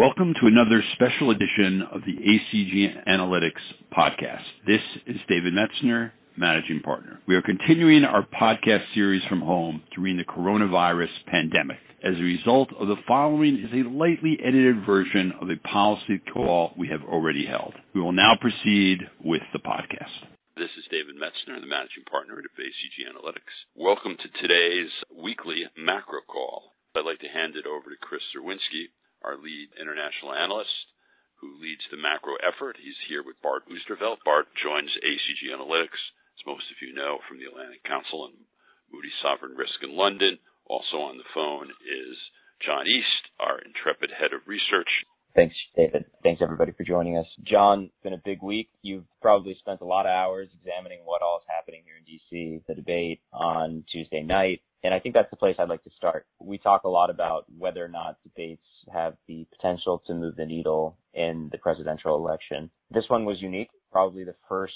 Welcome to another special edition of the ACG Analytics podcast. This is David Metzner, managing partner. We are continuing our podcast series from home during the coronavirus pandemic. As a result of the following is a lightly edited version of a policy call we have already held. We will now proceed with the podcast. This is David Metzner, the managing partner at ACG Analytics. Welcome to today's weekly macro call. I'd like to hand it over to Chris Zerwinski, our lead international analyst who leads the macro effort. He's here with Bart Oosterveld. Bart joins ACG Analytics, as most of you know, from the Atlantic Council and Moody's Sovereign Risk in London. Also on the phone is John East, our intrepid head of research. Thanks, David. Thanks everybody for joining us. John, it's been a big week. You've probably spent a lot of hours examining what all DC, the debate on Tuesday night, and I think that's the place I'd like to start. We talk a lot about whether or not debates have the potential to move the needle in the presidential election. This one was unique, probably the first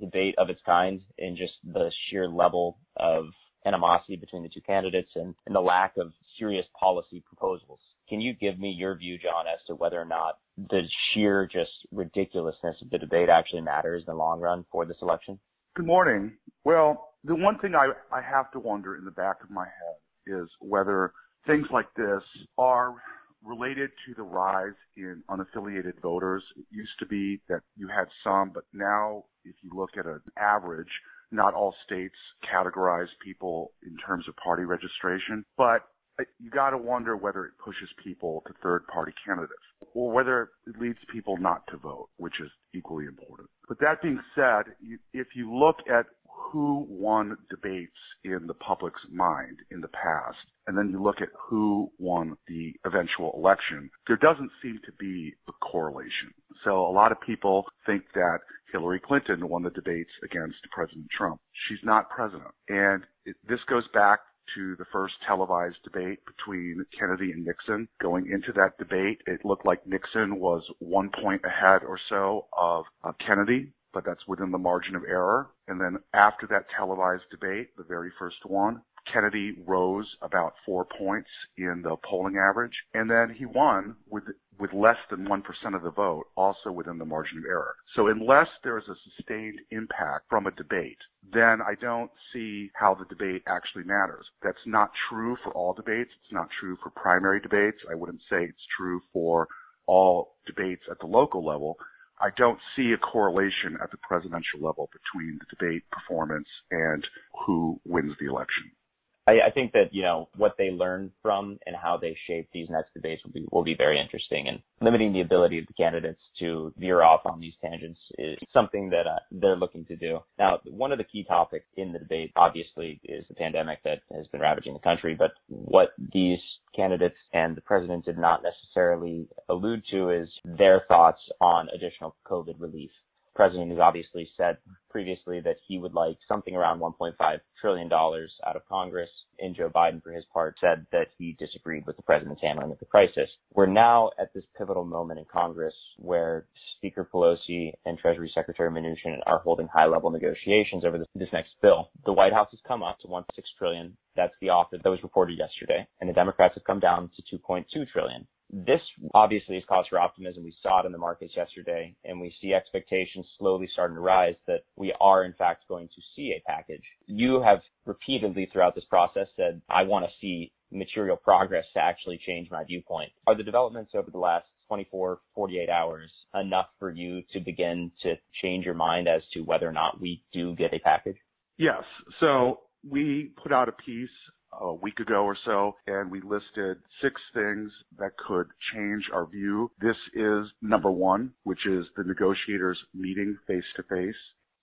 debate of its kind in just the sheer level of animosity between the two candidates and, and the lack of serious policy proposals. Can you give me your view, John, as to whether or not the sheer just ridiculousness of the debate actually matters in the long run for this election? Good morning. Well, the one thing I, I have to wonder in the back of my head is whether things like this are related to the rise in unaffiliated voters. It used to be that you had some, but now if you look at an average, not all states categorize people in terms of party registration, but you got to wonder whether it pushes people to third party candidates or whether it leads people not to vote, which is equally important. But that being said, if you look at who won debates in the public's mind in the past, and then you look at who won the eventual election, there doesn't seem to be a correlation. So a lot of people think that Hillary Clinton won the debates against President Trump. She's not president. And it, this goes back to the first televised debate between Kennedy and Nixon. Going into that debate, it looked like Nixon was one point ahead or so of uh, Kennedy, but that's within the margin of error. And then after that televised debate, the very first one, Kennedy rose about four points in the polling average, and then he won with with less than 1% of the vote, also within the margin of error. So unless there is a sustained impact from a debate, then I don't see how the debate actually matters. That's not true for all debates. It's not true for primary debates. I wouldn't say it's true for all debates at the local level. I don't see a correlation at the presidential level between the debate performance and who wins the election. I, think that you know what they learn from and how they shape these next debates will be will be very interesting. And limiting the ability of the candidates to veer off on these tangents is something that uh, they're looking to do. Now, one of the key topics in the debate, obviously, is the pandemic that has been ravaging the country. But what these candidates and the president did not necessarily allude to is their thoughts on additional COVID relief president has obviously said previously that he would like something around $1.5 trillion out of Congress. And Joe Biden, for his part, said that he disagreed with the president's handling of the crisis. We're now at this pivotal moment in Congress where Speaker Pelosi and Treasury Secretary Mnuchin are holding high-level negotiations over this, this next bill. The White House has come up to 1.6 trillion. That's the offer that was reported yesterday, and the Democrats have come down to 2.2 trillion. This obviously is cause for optimism. We saw it in the markets yesterday, and we see expectations slowly starting to rise that we are in fact going to see a package. You have repeatedly throughout this process said, I want to see material progress to actually change my viewpoint. Are the developments over the last 24, 48 hours enough for you to begin to change your mind as to whether or not we do get a package? Yes. So we put out a piece a week ago or so, and we listed six things that could change our view. This is number one, which is the negotiators meeting face to face.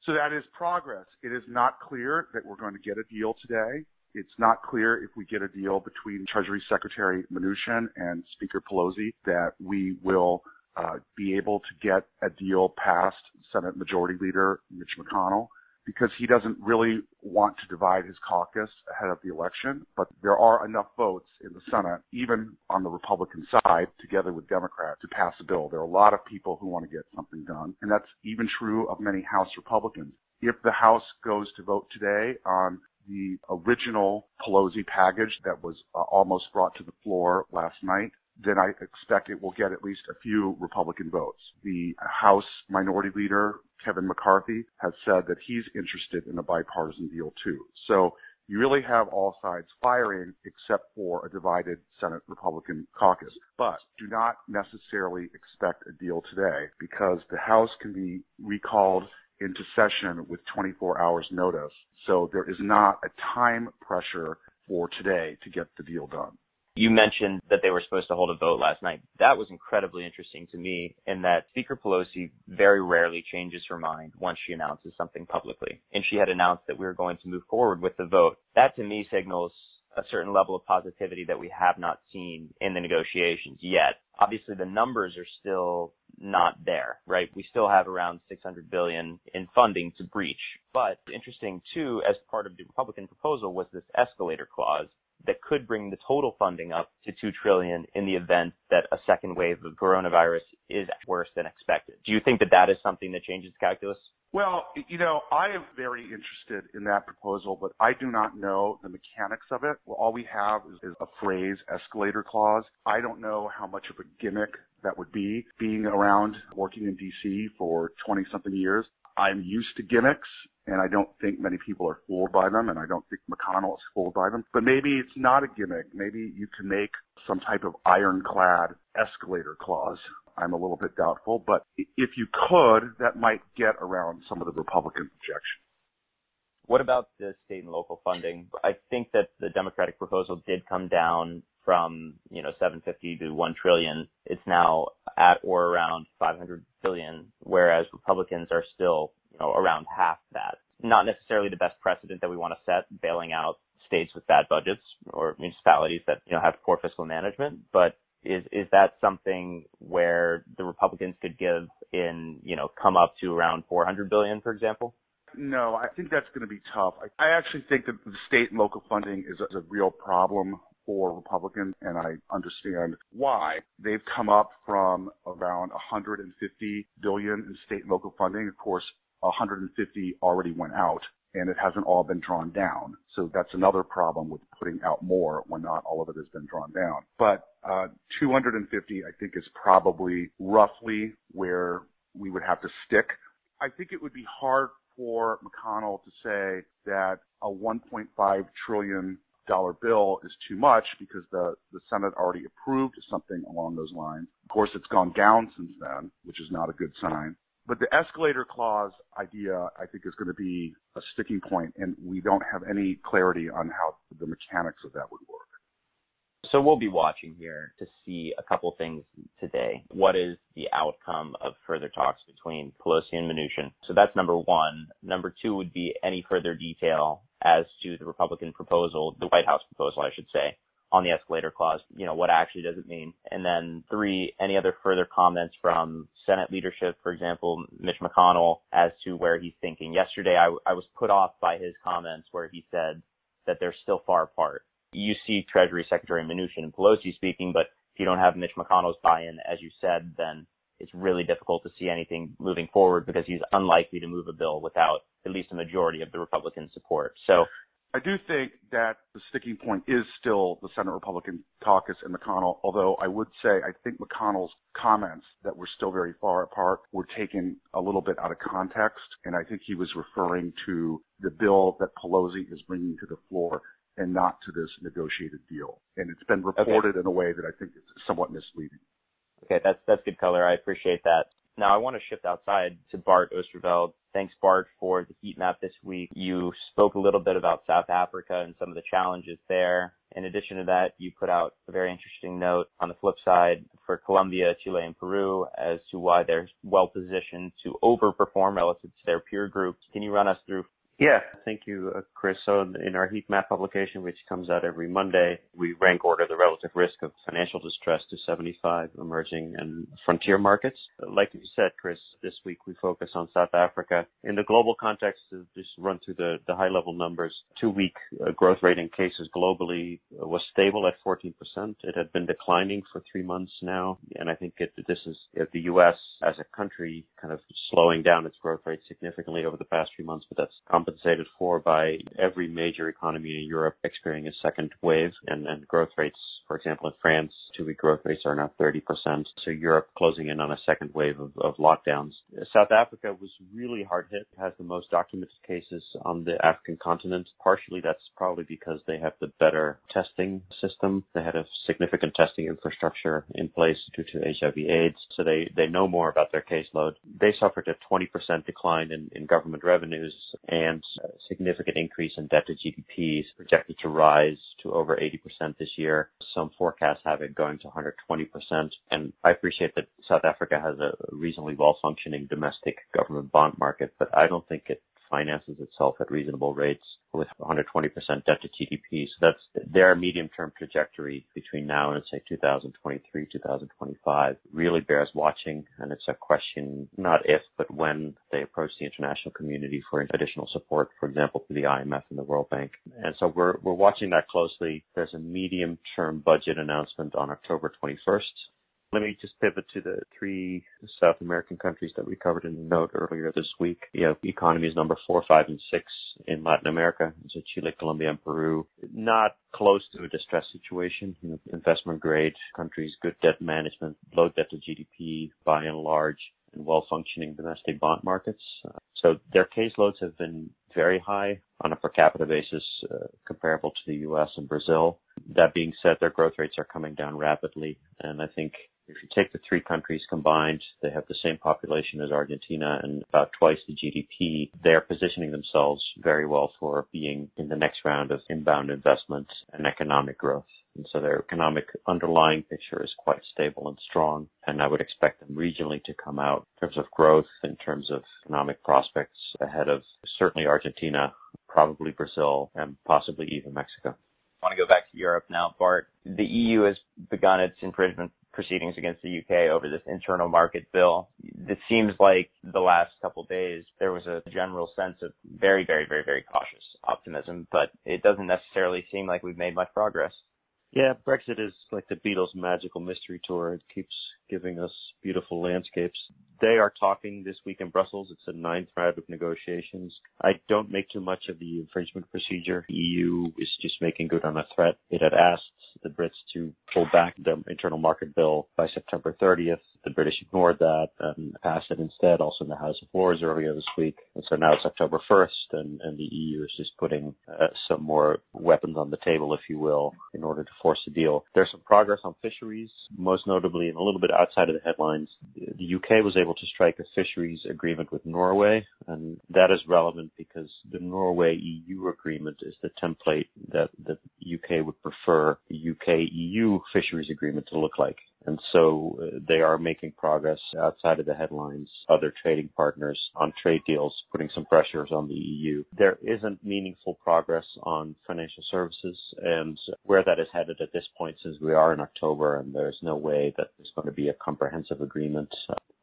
So that is progress. It is not clear that we're going to get a deal today. It's not clear if we get a deal between Treasury Secretary Mnuchin and Speaker Pelosi that we will uh, be able to get a deal past Senate Majority Leader Mitch McConnell because he doesn't really want to divide his caucus ahead of the election. But there are enough votes in the Senate, even on the Republican side, together with Democrats, to pass a bill. There are a lot of people who want to get something done. And that's even true of many House Republicans. If the House goes to vote today on the original Pelosi package that was uh, almost brought to the floor last night, then I expect it will get at least a few Republican votes. The House Minority Leader, Kevin McCarthy, has said that he's interested in a bipartisan deal too. So you really have all sides firing except for a divided Senate Republican caucus. But do not necessarily expect a deal today because the House can be recalled into session with 24 hours notice. So there is not a time pressure for today to get the deal done. You mentioned that they were supposed to hold a vote last night. That was incredibly interesting to me in that Speaker Pelosi very rarely changes her mind once she announces something publicly. And she had announced that we were going to move forward with the vote. That to me signals a certain level of positivity that we have not seen in the negotiations yet. Obviously the numbers are still not there, right? We still have around 600 billion in funding to breach. But interesting too, as part of the Republican proposal was this escalator clause that could bring the total funding up to 2 trillion in the event that a second wave of coronavirus is worse than expected. Do you think that that is something that changes calculus? Well, you know, I am very interested in that proposal, but I do not know the mechanics of it. Well, all we have is, is a phrase escalator clause. I don't know how much of a gimmick that would be. Being around working in DC for 20 something years, I'm used to gimmicks and I don't think many people are fooled by them, and I don't think McConnell is fooled by them. But maybe it's not a gimmick. Maybe you can make some type of ironclad escalator clause. I'm a little bit doubtful, but if you could, that might get around some of the Republican objections. What about the state and local funding? I think that the Democratic proposal did come down from, you know, 750 to 1 trillion. It's now at or around 500 billion, whereas Republicans are still you know, around half that. Not necessarily the best precedent that we want to set, bailing out states with bad budgets or municipalities that, you know, have poor fiscal management, but is is that something where the Republicans could give in, you know, come up to around 400 billion, for example? No, I think that's going to be tough. I, I actually think that the state and local funding is a, is a real problem for Republicans, and I understand why. They've come up from around 150 billion in state and local funding. Of course, 150 already went out and it hasn't all been drawn down. So that's another problem with putting out more when not all of it has been drawn down. But uh, 250, I think, is probably roughly where we would have to stick. I think it would be hard for McConnell to say that a 1.5 trillion dollar bill is too much because the, the Senate already approved something along those lines. Of course, it's gone down since then, which is not a good sign. But the escalator clause idea, I think, is going to be a sticking point, and we don't have any clarity on how the mechanics of that would work. So we'll be watching here to see a couple things today. What is the outcome of further talks between Pelosi and Mnuchin? So that's number one. Number two would be any further detail as to the Republican proposal, the White House proposal, I should say, on the escalator clause. You know, what actually does it mean? And then three, any other further comments from Senate leadership, for example, Mitch McConnell, as to where he's thinking. Yesterday, I, I was put off by his comments where he said that they're still far apart. You see Treasury Secretary Mnuchin and Pelosi speaking, but if you don't have Mitch McConnell's buy-in, as you said, then it's really difficult to see anything moving forward because he's unlikely to move a bill without at least a majority of the Republican support. So I do think that the sticking point is still the Senate Republican caucus and McConnell, although I would say I think McConnell's comments that were still very far apart were taken a little bit out of context, and I think he was referring to the bill that Pelosi is bringing to the floor and not to this negotiated deal. And it's been reported okay. in a way that I think is somewhat misleading. Okay, that's that's good color. I appreciate that. Now I want to shift outside to Bart Oosterveld. Thanks, Bart, for the heat map this week. You spoke a little bit about South Africa and some of the challenges there. In addition to that, you put out a very interesting note on the flip side for Colombia, Chile, and Peru as to why they're well positioned to overperform relative to their peer groups. Can you run us through yeah, thank you, uh, Chris. So in our heat map publication, which comes out every Monday, we rank order the relative risk of financial distress to 75 emerging and frontier markets. Like you said, Chris, this week we focus on South Africa. In the global context, just run through the, the high level numbers, two week uh, growth rate in cases globally was stable at 14%. It had been declining for three months now. And I think it, this is the U.S. as a country kind of slowing down its growth rate significantly over the past few months, but that's compensated for by every major economy in Europe experiencing a second wave and, and growth rates, for example, in France, two-week growth rates are now 30%. So Europe closing in on a second wave of, of lockdowns. South Africa was really hard hit, has the most documented cases on the African continent. Partially that's probably because they have the better testing system. They had a significant testing infrastructure in place due to HIV AIDS. So they, they know more about their caseload. They suffered a 20% decline in, in government revenues and significant increase in debt to GDP is projected to rise to over 80% this year. Some forecasts have it going to 120%. And I appreciate that South Africa has a reasonably well functioning domestic government bond market, but I don't think it finances itself at reasonable rates with 120% debt to GDP. So that's their medium term trajectory between now and say 2023, 2025 really bears watching. And it's a question not if, but when they approach the international community for additional support, for example, to the IMF and the World Bank. And so we're, we're watching that closely. There's a medium term budget announcement on October 21st. Let me just pivot to the three South American countries that we covered in the note earlier this week. You know, economies number four, five, and six in Latin America. So Chile, Colombia, and Peru. Not close to a distress situation. You know, investment grade countries, good debt management, low debt to GDP by and large, and well functioning domestic bond markets. So their caseloads have been very high on a per capita basis, uh, comparable to the U.S. and Brazil. That being said, their growth rates are coming down rapidly, and I think if you take the three countries combined, they have the same population as Argentina and about twice the GDP. They're positioning themselves very well for being in the next round of inbound investment and economic growth. And so their economic underlying picture is quite stable and strong. And I would expect them regionally to come out in terms of growth, in terms of economic prospects ahead of certainly Argentina, probably Brazil, and possibly even Mexico. I want to go back to Europe now, Bart. The EU has begun its infringement proceedings against the UK over this internal market bill. It seems like the last couple days there was a general sense of very, very, very, very cautious optimism, but it doesn't necessarily seem like we've made much progress. Yeah, Brexit is like the Beatles' magical mystery tour. It keeps giving us beautiful landscapes. They are talking this week in Brussels. It's a ninth round of negotiations. I don't make too much of the infringement procedure. The EU is just making good on a threat. It had asked the Brits to pull back the internal market bill by September 30th. The British ignored that and passed it instead, also in the House of Lords earlier this week. And so now it's October 1st, and, and the EU is just putting uh, some more weapons on the table, if you will, in order to force a deal. There's some progress on fisheries, most notably and a little bit outside of the headlines. The UK was able to strike a fisheries agreement with Norway, and that is relevant because the Norway EU agreement is the template that the UK would prefer the UK EU fisheries agreement to look like. And so uh, they are making progress outside of the headlines, other trading partners on trade deals, putting some pressures on the EU. There isn't meaningful progress on financial services and where that is headed at this point since we are in October and there's no way that there's going to be a comprehensive agreement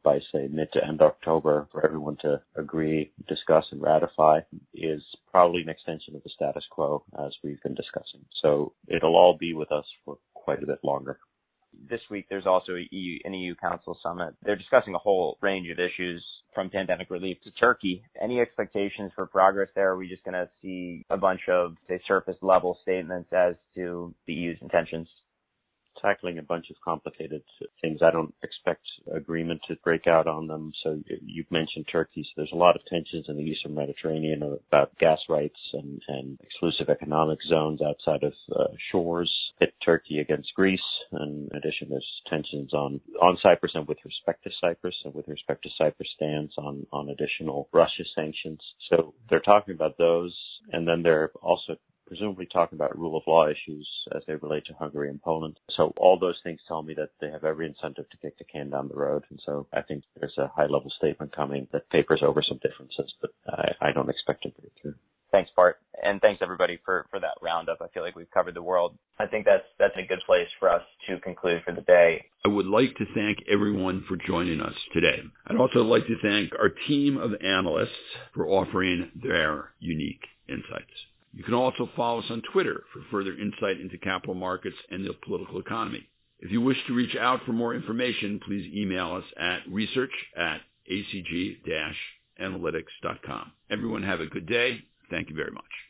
by say mid to end October for everyone to agree, discuss and ratify is probably an extension of the status quo as we've been discussing. So it'll all be with us for quite a bit longer this week there's also EU, an EU Council summit. They're discussing a whole range of issues from pandemic relief to Turkey. Any expectations for progress there? Are we just going to see a bunch of, say, surface level statements as to the EU's intentions? Tackling a bunch of complicated things. I don't expect agreement to break out on them. So you've mentioned Turkey. So there's a lot of tensions in the Eastern Mediterranean about gas rights and, and exclusive economic zones outside of uh, shores. Pit Turkey against Greece. And in addition, there's tensions on, on Cyprus and with respect to Cyprus and with respect to Cyprus stance on, on additional Russia sanctions. So they're talking about those. And then they're also presumably talking about rule of law issues as they relate to Hungary and Poland. So all those things tell me that they have every incentive to kick the can down the road. And so I think there's a high level statement coming that papers over some differences, but I, I don't expect a breakthrough. Thanks, Bart. And thanks everybody for, for that roundup. I feel like we've covered the world. I think that's, that's a good place for us to conclude for the day. I would like to thank everyone for joining us today. I'd also like to thank our team of analysts for offering their unique insights. You can also follow us on Twitter for further insight into capital markets and the political economy. If you wish to reach out for more information, please email us at research at acg-analytics.com. Everyone have a good day. Thank you very much.